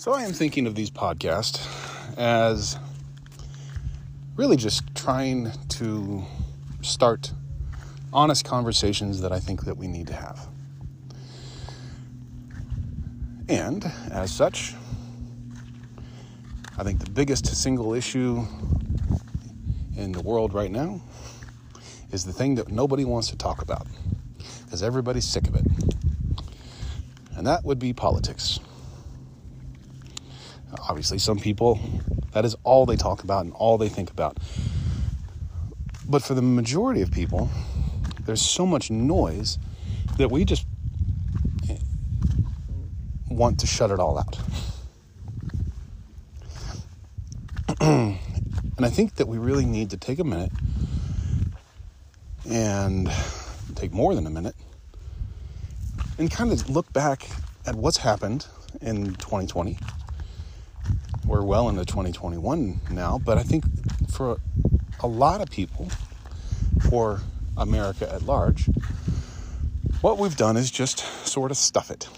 So I am thinking of these podcasts as really just trying to start honest conversations that I think that we need to have. And as such, I think the biggest single issue in the world right now is the thing that nobody wants to talk about because everybody's sick of it. And that would be politics. Obviously, some people, that is all they talk about and all they think about. But for the majority of people, there's so much noise that we just want to shut it all out. and I think that we really need to take a minute and take more than a minute and kind of look back at what's happened in 2020 we're well into 2021 now, but I think for a lot of people, for America at large, what we've done is just sort of stuff it.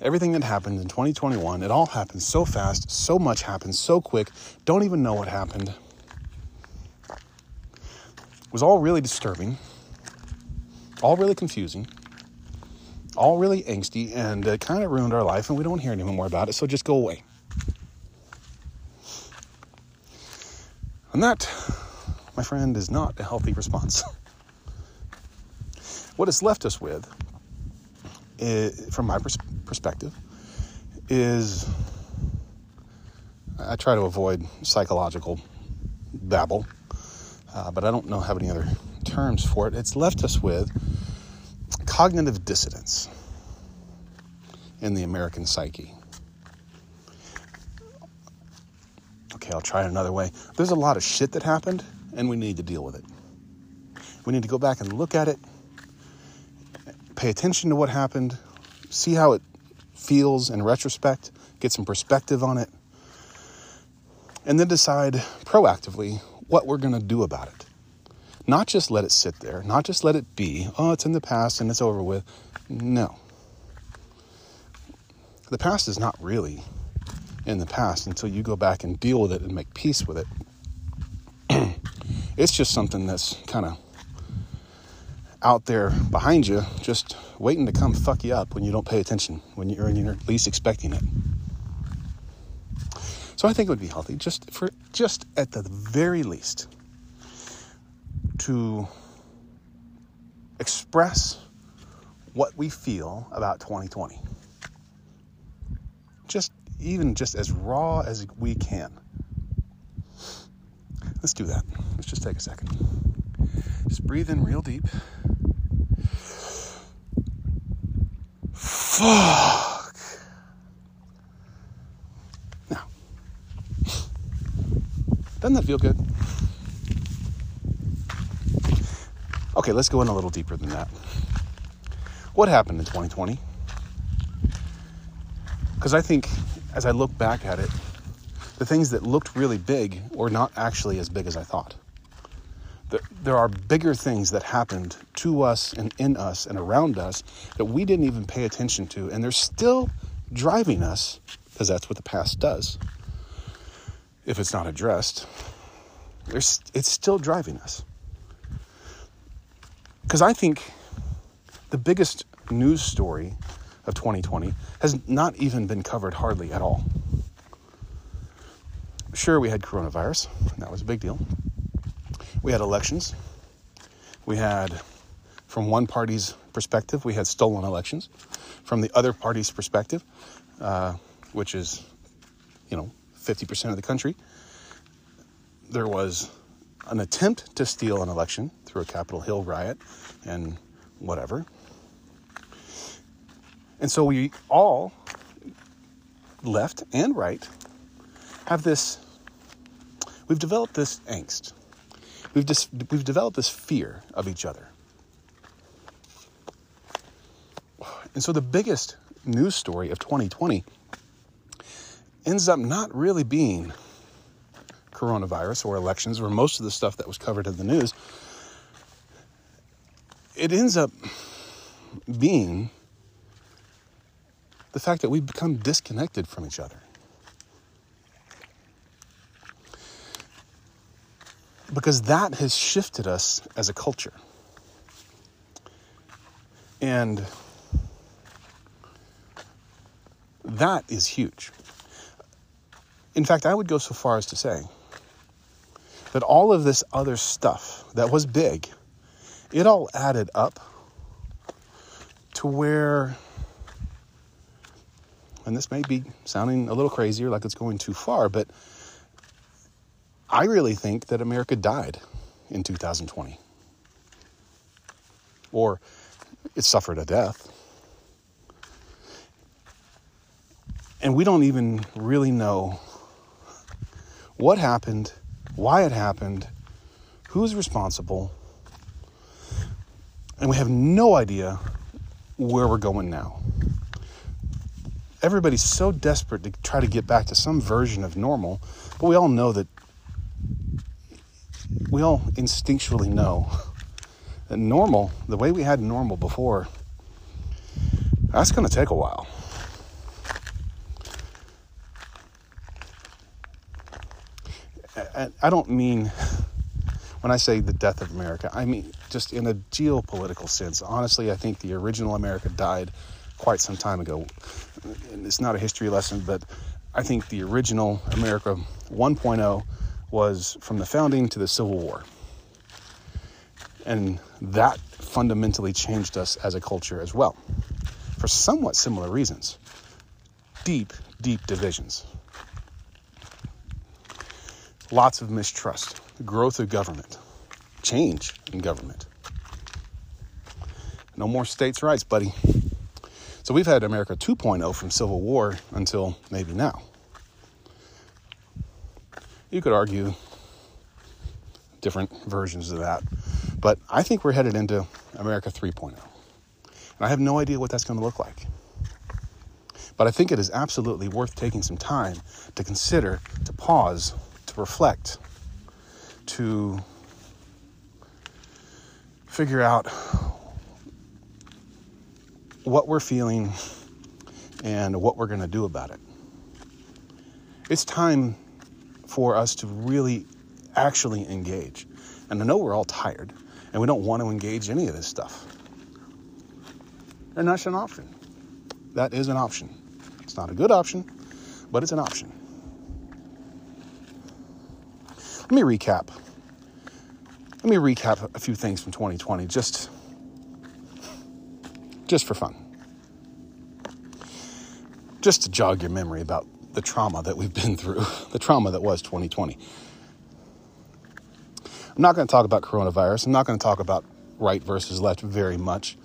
Everything that happened in 2021, it all happened so fast, so much happened so quick, don't even know what happened. It was all really disturbing, all really confusing all really angsty and it kind of ruined our life and we don't hear anything more about it, so just go away. And that, my friend, is not a healthy response. what it's left us with, is, from my pers- perspective, is I try to avoid psychological babble, uh, but I don't know have any other terms for it. It's left us with cognitive dissonance in the American psyche. Okay, I'll try it another way. There's a lot of shit that happened, and we need to deal with it. We need to go back and look at it, pay attention to what happened, see how it feels in retrospect, get some perspective on it, and then decide proactively what we're going to do about it. Not just let it sit there, not just let it be, oh, it's in the past and it's over with. No. The past is not really in the past until you go back and deal with it and make peace with it. it's just something that's kind of out there behind you, just waiting to come fuck you up when you don't pay attention, when you're, you're least expecting it. So I think it would be healthy, just for just at the very least, to express what we feel about 2020. Just even just as raw as we can. Let's do that. Let's just take a second. Just breathe in real deep. Fuck. Now, doesn't that feel good? Okay, let's go in a little deeper than that. What happened in 2020? Because I think as I look back at it, the things that looked really big were not actually as big as I thought. There are bigger things that happened to us and in us and around us that we didn't even pay attention to, and they're still driving us because that's what the past does. If it's not addressed, it's still driving us. Because I think the biggest news story of 2020 has not even been covered hardly at all. Sure, we had coronavirus, and that was a big deal. We had elections. We had, from one party's perspective, we had stolen elections. From the other party's perspective, uh, which is, you know, 50% of the country, there was an attempt to steal an election through a Capitol Hill riot and whatever. And so we all, left and right, have this, we've developed this angst. We've, just, we've developed this fear of each other. And so the biggest news story of 2020 ends up not really being coronavirus or elections or most of the stuff that was covered in the news it ends up being the fact that we've become disconnected from each other. Because that has shifted us as a culture. And that is huge. In fact, I would go so far as to say that all of this other stuff that was big, it all added up to where, and this may be sounding a little crazier, like it's going too far, but I really think that America died in 2020. Or it suffered a death. And we don't even really know what happened, why it happened, who's responsible, and we have no idea where we're going now. Everybody's so desperate to try to get back to some version of normal, but we all know that we all instinctually know that normal, the way we had normal before, that's going to take a while. I don't mean when I say the death of America, I mean just in a geopolitical sense. Honestly, I think the original America died quite some time ago. And it's not a history lesson, but I think the original America 1.0 was from the founding to the Civil War. And that fundamentally changed us as a culture as well, for somewhat similar reasons. Deep, deep divisions lots of mistrust, the growth of government, change in government. No more states' rights, buddy. So we've had America 2.0 from Civil War until maybe now. You could argue different versions of that, but I think we're headed into America 3.0. And I have no idea what that's going to look like. But I think it is absolutely worth taking some time to consider, to pause, to reflect, to figure out what we're feeling and what we're going to do about it. It's time for us to really actually engage. And I know we're all tired and we don't want to engage any of this stuff. And that's an option. That is an option. It's not a good option, but it's an option. Let me recap. Let me recap a few things from 2020 just just for fun. Just to jog your memory about the trauma that we've been through, the trauma that was 2020. I'm not going to talk about coronavirus. I'm not going to talk about right versus left very much.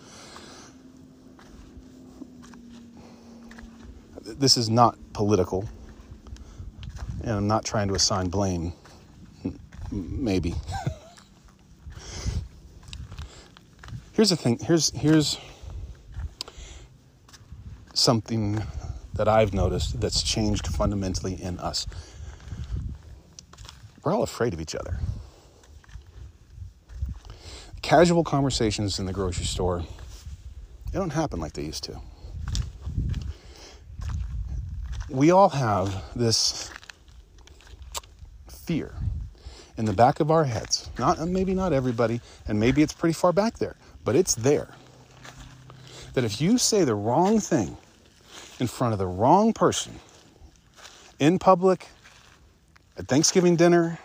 This is not political, and I'm not trying to assign blame maybe. here's the thing. Here's here's something that I've noticed that's changed fundamentally in us. We're all afraid of each other. Casual conversations in the grocery store, they don't happen like they used to. We all have this fear in the back of our heads. Not maybe not everybody, and maybe it's pretty far back there, but it's there. That if you say the wrong thing in front of the wrong person in public, at Thanksgiving dinner,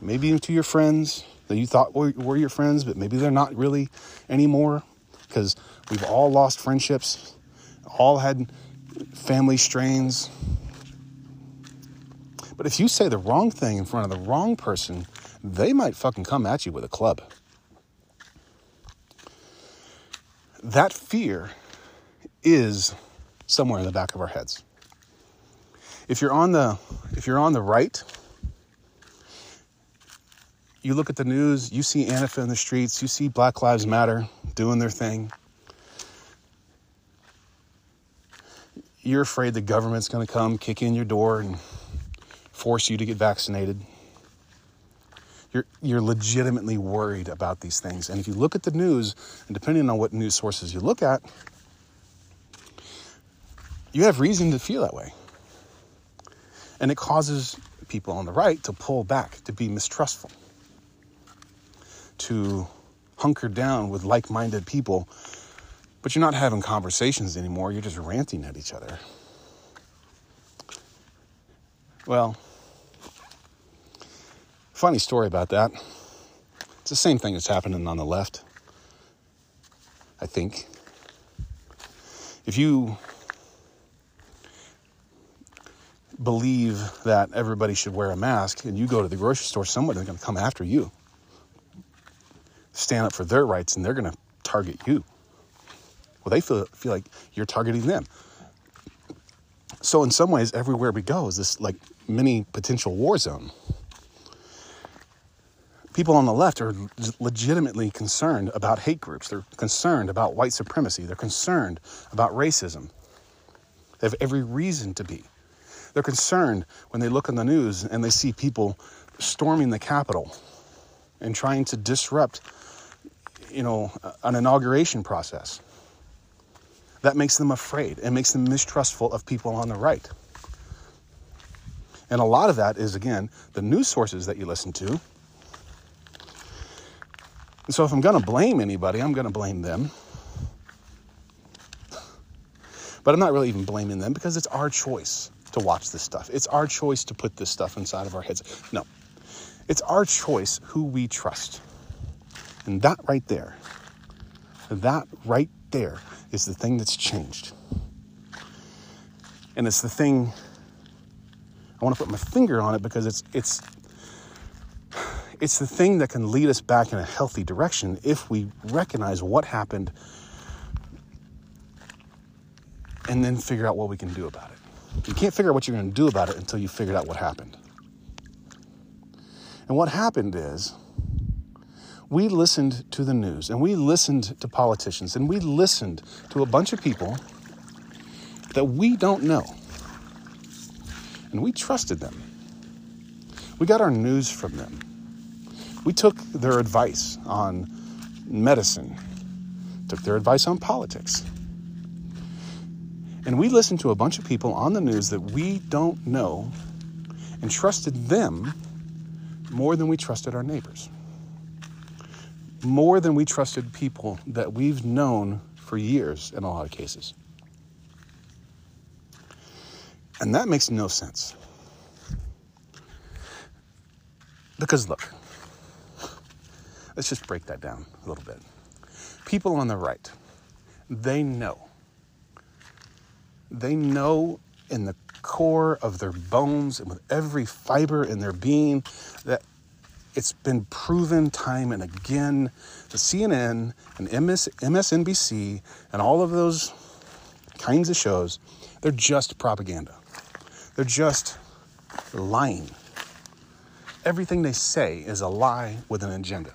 maybe to your friends that you thought were your friends, but maybe they're not really anymore because we've all lost friendships, all had family strains, but if you say the wrong thing in front of the wrong person, they might fucking come at you with a club. That fear is somewhere in the back of our heads. If you're on the if you're on the right, you look at the news, you see Antifa in the streets, you see Black Lives Matter doing their thing. You're afraid the government's going to come kick in your door and force you to get vaccinated. You're, you're legitimately worried about these things. And if you look at the news, and depending on what news sources you look at, you have reason to feel that way. And it causes people on the right to pull back, to be mistrustful, to hunker down with like minded people, but you're not having conversations anymore. You're just ranting at each other. Well, funny story about that. It's the same thing that's happening on the left, I think. If you believe that everybody should wear a mask and you go to the grocery store, somebody's going to come after you, stand up for their rights, and they're going to target you. Well, they feel, feel like you're targeting them. So, in some ways, everywhere we go is this like mini potential war zone. People on the left are legitimately concerned about hate groups. They're concerned about white supremacy. They're concerned about racism. They have every reason to be. They're concerned when they look on the news and they see people storming the Capitol and trying to disrupt, you know, an inauguration process. That makes them afraid and makes them mistrustful of people on the right. And a lot of that is, again, the news sources that you listen to. So if I'm going to blame anybody, I'm going to blame them. But I'm not really even blaming them because it's our choice to watch this stuff. It's our choice to put this stuff inside of our heads. No, it's our choice who we trust. And that right there, that right there is the thing that's changed. And it's the thing I want to put my finger on it because it's it's it's the thing that can lead us back in a healthy direction if we recognize what happened and then figure out what we can do about it. You can't figure out what you're going to do about it until you figured out what happened. And what happened is we listened to the news and we listened to politicians and we listened to a bunch of people that we don't know. And we trusted them. We got our news from them. We took their advice on medicine, took their advice on politics. And we listened to a bunch of people on the news that we don't know and trusted them more than we trusted our neighbors. More than we trusted people that we've known for years in a lot of cases. And that makes no sense. Because look, let's just break that down a little bit. People on the right, they know they know in the core of their bones and with every fiber in their being that it's been proven time and again that CNN and MS, MSNBC and all of those kinds of shows, they're just propaganda. They're just lying. Everything they say is a lie with an agenda.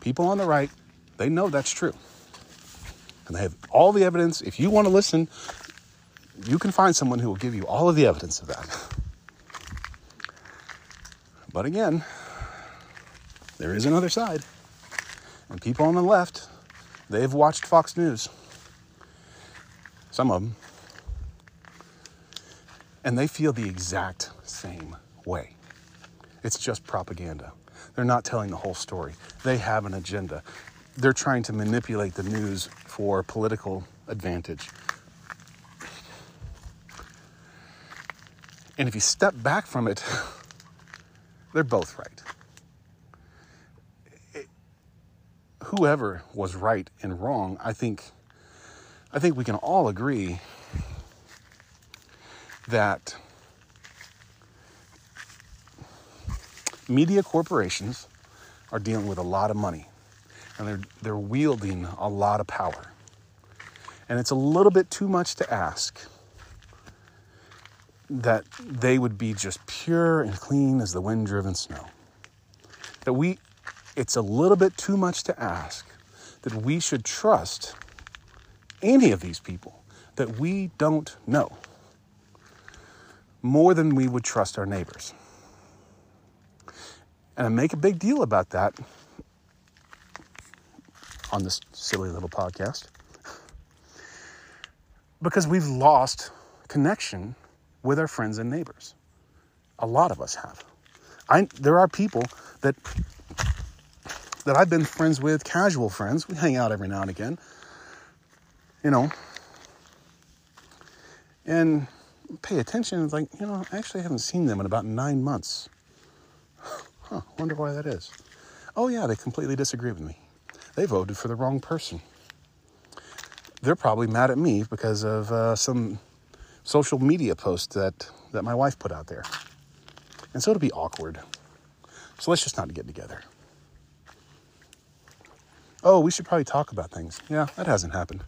People on the right, they know that's true. And they have all the evidence. If you want to listen you can find someone who will give you all of the evidence of that. But again, there is another side. And people on the left, they've watched Fox News. Some of them. And they feel the exact same way. It's just propaganda. They're not telling the whole story. They have an agenda. They're trying to manipulate the news for political advantage. And if you step back from it, they're both right. It, whoever was right and wrong, I think, I think we can all agree that media corporations are dealing with a lot of money and they're, they're wielding a lot of power. And it's a little bit too much to ask that they would be just pure and clean as the wind driven snow. That we, it's a little bit too much to ask that we should trust any of these people that we don't know more than we would trust our neighbors. And I make a big deal about that on this silly little podcast because we've lost connection with our friends and neighbors. A lot of us have. I, there are people that that I've been friends with, casual friends. We hang out every now and again, you know, and pay attention. It's like, you know, I actually haven't seen them in about nine months. Huh, wonder why that is. Oh, yeah, they completely disagree with me. They voted for the wrong person. They're probably mad at me because of uh, some social media post that, that my wife put out there. And so it'll be awkward. So let's just not get together. Oh, we should probably talk about things. Yeah, that hasn't happened.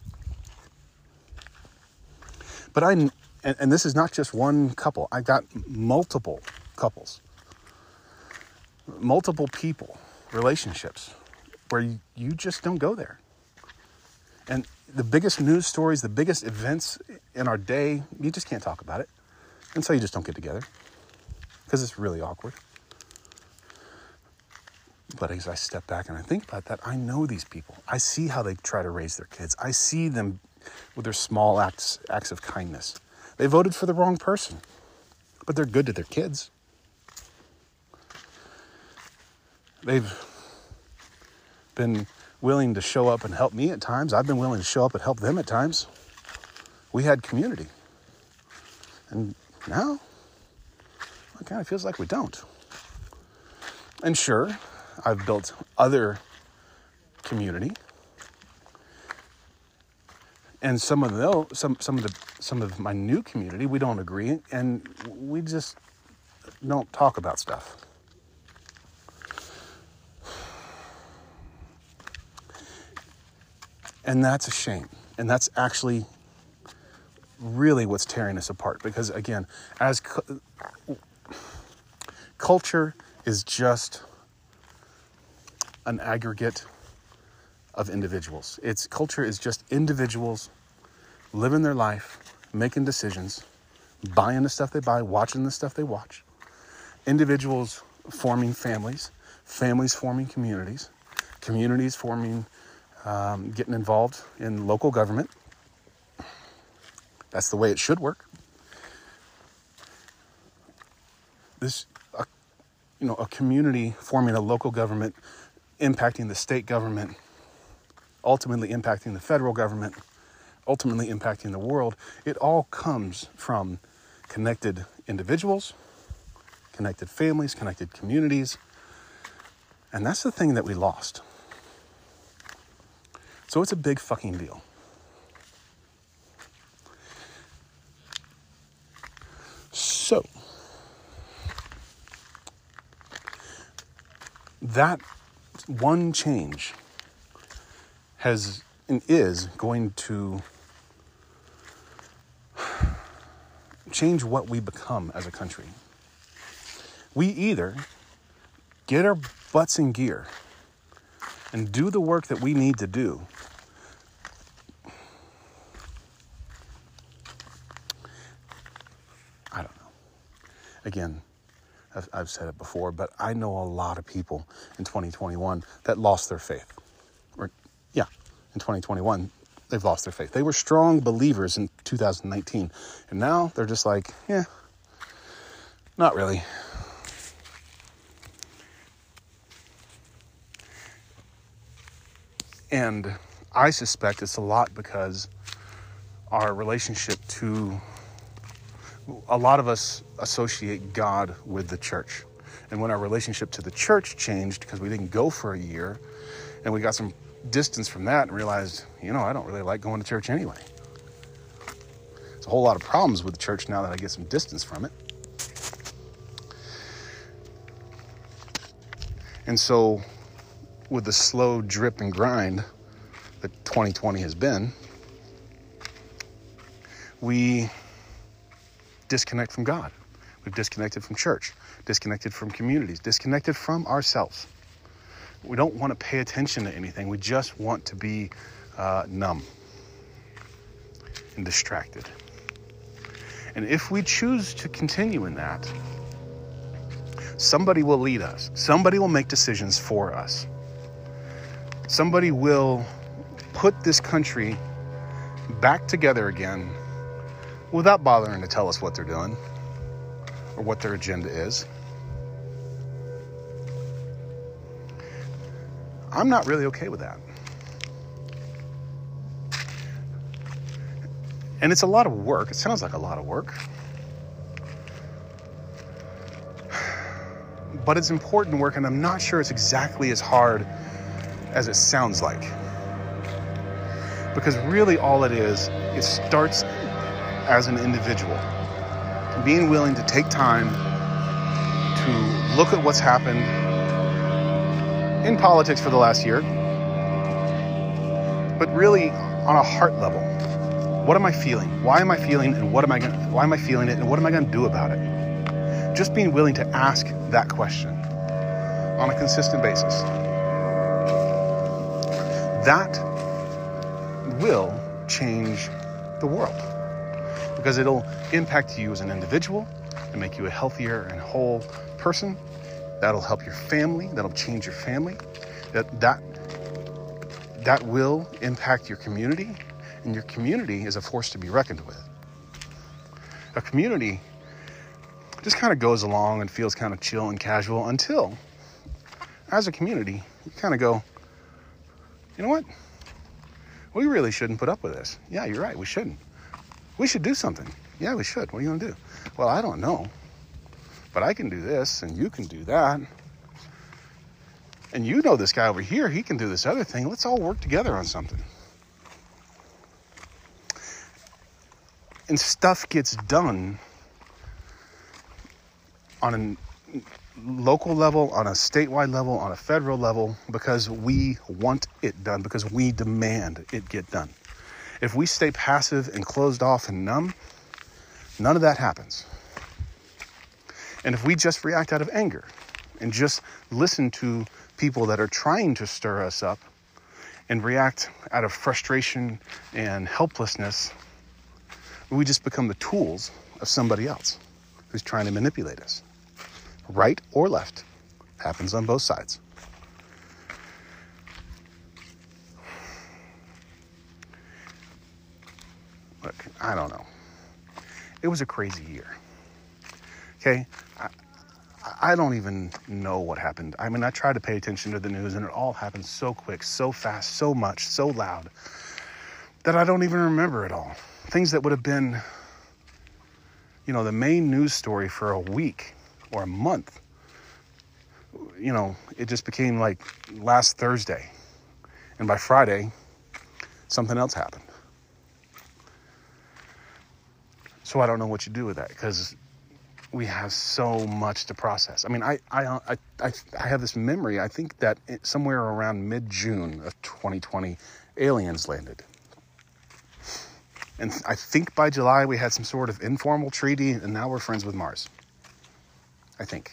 But I, and, and this is not just one couple, I've got multiple couples, multiple people, relationships where you, just don't go there. And the biggest news stories, the biggest events in our day, you just can't talk about it. And so you just don't get together because it's really awkward. But as I step back and I think about that, I know these people. I see how they try to raise their kids. I see them with their small acts, acts of kindness. They voted for the wrong person, but they're good to their kids. They've been willing to show up and help me at times. I've been willing to show up and help them at times. We had community. And now, it kind of feels like we don't. And sure, I've built other community. And some of the some some of the some of my new community we don't agree and we just don't talk about stuff. And that's a shame. And that's actually really what's tearing us apart because again, as cu- culture is just an aggregate of individuals. Its culture is just individuals living their life, making decisions, buying the stuff they buy, watching the stuff they watch. Individuals forming families, families forming communities, communities forming, um, getting involved in local government. That's the way it should work. This, uh, you know, a community forming a local government impacting the state government, ultimately impacting the federal government, ultimately impacting the world, it all comes from connected individuals, connected families, connected communities. And that's the thing that we lost. So it's a big fucking deal. So, that one change has and is going to change what we become as a country. We either get our butts in gear and do the work that we need to do. I don't know. Again, I've, said it before, but I know a lot of people in 2021 that lost their faith. Or, yeah, in 2021, they've lost their faith. They were strong believers in 2019, and now they're just like, yeah, not really. And I suspect it's a lot because our relationship to a lot of us associate God with the church. And when our relationship to the church changed because we didn't go for a year and we got some distance from that and realized, you know, I don't really like going to church anyway. There's a whole lot of problems with the church now that I get some distance from it. And so, with the slow drip and grind that 2020 has been, we disconnect from God. We've disconnected from church, disconnected from communities, disconnected from ourselves. We don't want to pay attention to anything. We just want to be uh, numb and distracted. And if we choose to continue in that, somebody will lead us. Somebody will make decisions for us. Somebody will put this country back together again without bothering to tell us what they're doing or what their agenda is. I'm not really okay with that. And it's a lot of work. It sounds like a lot of work. But it's important work, and I'm not sure it's exactly as hard as it sounds like. Because really, all it is, it starts as an individual. Being willing to take time to look at what's happened in politics for the last year, but really on a heart level. What am I feeling? Why am I feeling and what am I going why am I feeling it and what am I going to do about it? Just being willing to ask that question on a consistent basis. That will change the world because it'll impact you as an individual and make you a healthier and whole person. That'll help your family, that'll change your family. That that that will impact your community and your community is a force to be reckoned with. A community just kind of goes along and feels kind of chill and casual until as a community, you kind of go, you know what? We really shouldn't put up with this. Yeah, you're right. We shouldn't. We should do something. Yeah, we should. What are you going to do? Well, I don't know. But I can do this and you can do that. And you know this guy over here, he can do this other thing. Let's all work together on something. And stuff gets done on a local level, on a statewide level, on a federal level, because we want it done, because we demand it get done. If we stay passive and closed off and numb, none of that happens. And if we just react out of anger and just listen to people that are trying to stir us up and react out of frustration and helplessness, we just become the tools of somebody else who's trying to manipulate us, right or left. Happens on both sides. Look, I don't know. It was a crazy year. Okay? I, I don't even know what happened. I mean, I try to pay attention to the news, and it all happened so quick, so fast, so much, so loud that I don't even remember it all. Things that would have been, you know, the main news story for a week or a month. You know, it just became like last Thursday. And by Friday, something else happened. So I don't know what you do with that because we have so much to process. I mean, I I I I, have this memory. I think that it, somewhere around mid June of 2020, aliens landed, and I think by July we had some sort of informal treaty, and now we're friends with Mars. I think.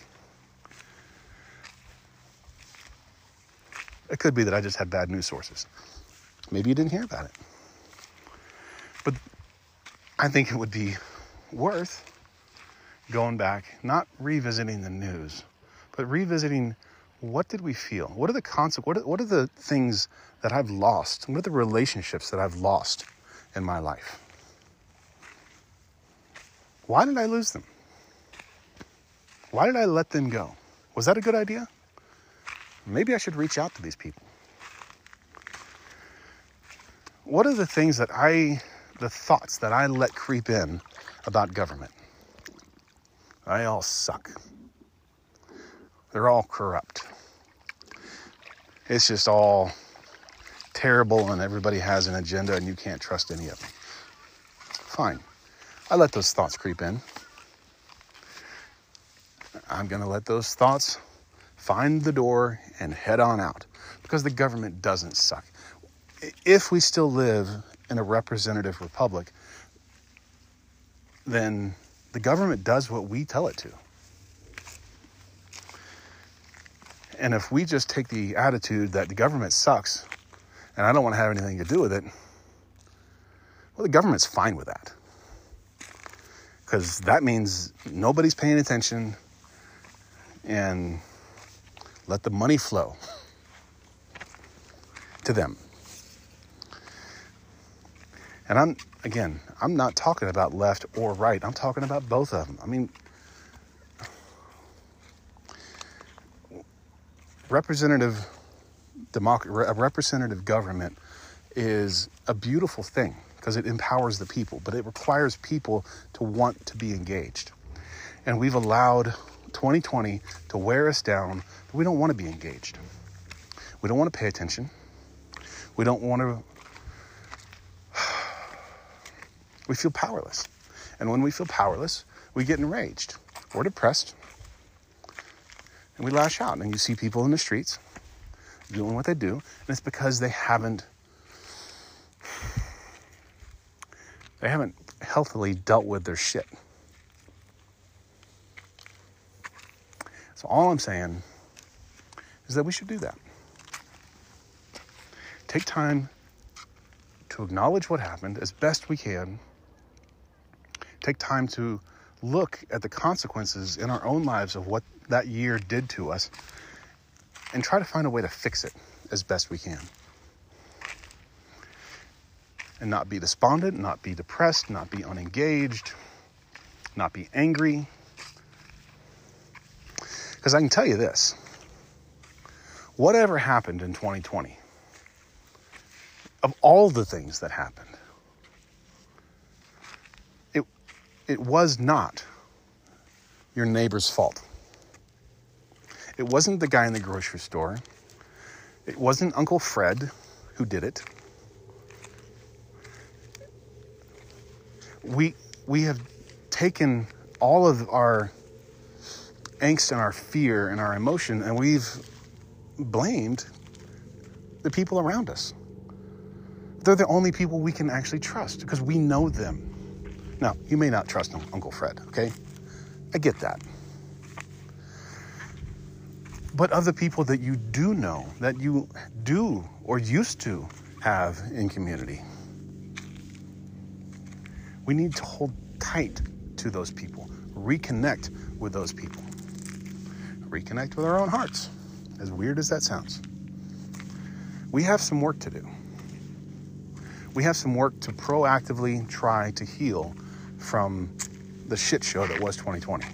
It could be that I just had bad news sources. Maybe you didn't hear about it. But I think it would be worth going back, not revisiting the news, but revisiting what did we feel? What are the consequences? What what are the things that I've lost? What are the relationships that I've lost in my life? Why did I lose them? Why did I let them go? Was that a good idea? Maybe I should reach out to these people. What are the things that I, the thoughts that I let creep in about government? They all suck. They're all corrupt. It's just all terrible, and everybody has an agenda, and you can't trust any of them. Fine. I let those thoughts creep in. I'm going to let those thoughts find the door and head on out because the government doesn't suck. If we still live in a representative republic, then the government does what we tell it to. And if we just take the attitude that the government sucks and I don't want to have anything to do with it, well, the government's fine with that. Because that means nobody's paying attention and let the money flow to them. And I'm, again, I'm not talking about left or right. I'm talking about both of them. I mean, representative democracy, representative government is a beautiful thing because it empowers the people, but it requires people to want to be engaged. And we've allowed 2020 to wear us down, but we don't want to be engaged. We don't want to pay attention. We don't want to. We feel powerless. And when we feel powerless, we get enraged or depressed and we lash out. And you see people in the streets doing what they do, and it's because they haven't they haven't healthily dealt with their shit. So all I'm saying is that we should do that. Take time to acknowledge what happened as best we can. Take time to look at the consequences in our own lives of what that year did to us and try to find a way to fix it as best we can. And not be despondent, not be depressed, not be unengaged, not be angry. Because I can tell you this whatever happened in 2020, of all the things that happened, it, it was not your neighbor's fault. It wasn't the guy in the grocery store. It wasn't Uncle Fred who did it. We, we have taken all of our angst and our fear and our emotion and we've blamed the people around us. They're the only people we can actually trust because we know them. Now, you may not trust Uncle Fred, okay? I get that but of the people that you do know, that you do or used to have in community. We need to hold tight to those people, reconnect with those people, reconnect with our own hearts, as weird as that sounds. We have some work to do. We have some work to proactively try to heal from the shit show that was 2020.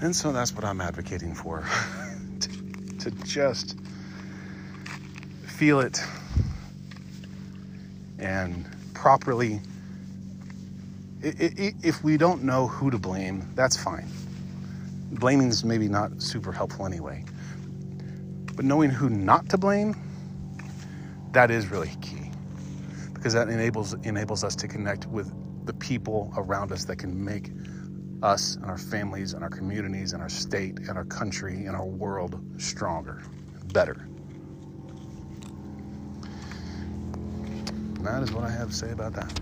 And so that's what I'm advocating for to, to just feel it and properly. If we don't know who to blame, that's fine. Blaming is maybe not super helpful anyway. But knowing who not to blame, that is really key because that enables enables us to connect with the people around us that can make us and our families and our communities and our state and our country and our world stronger, better. That is what I have to say about that.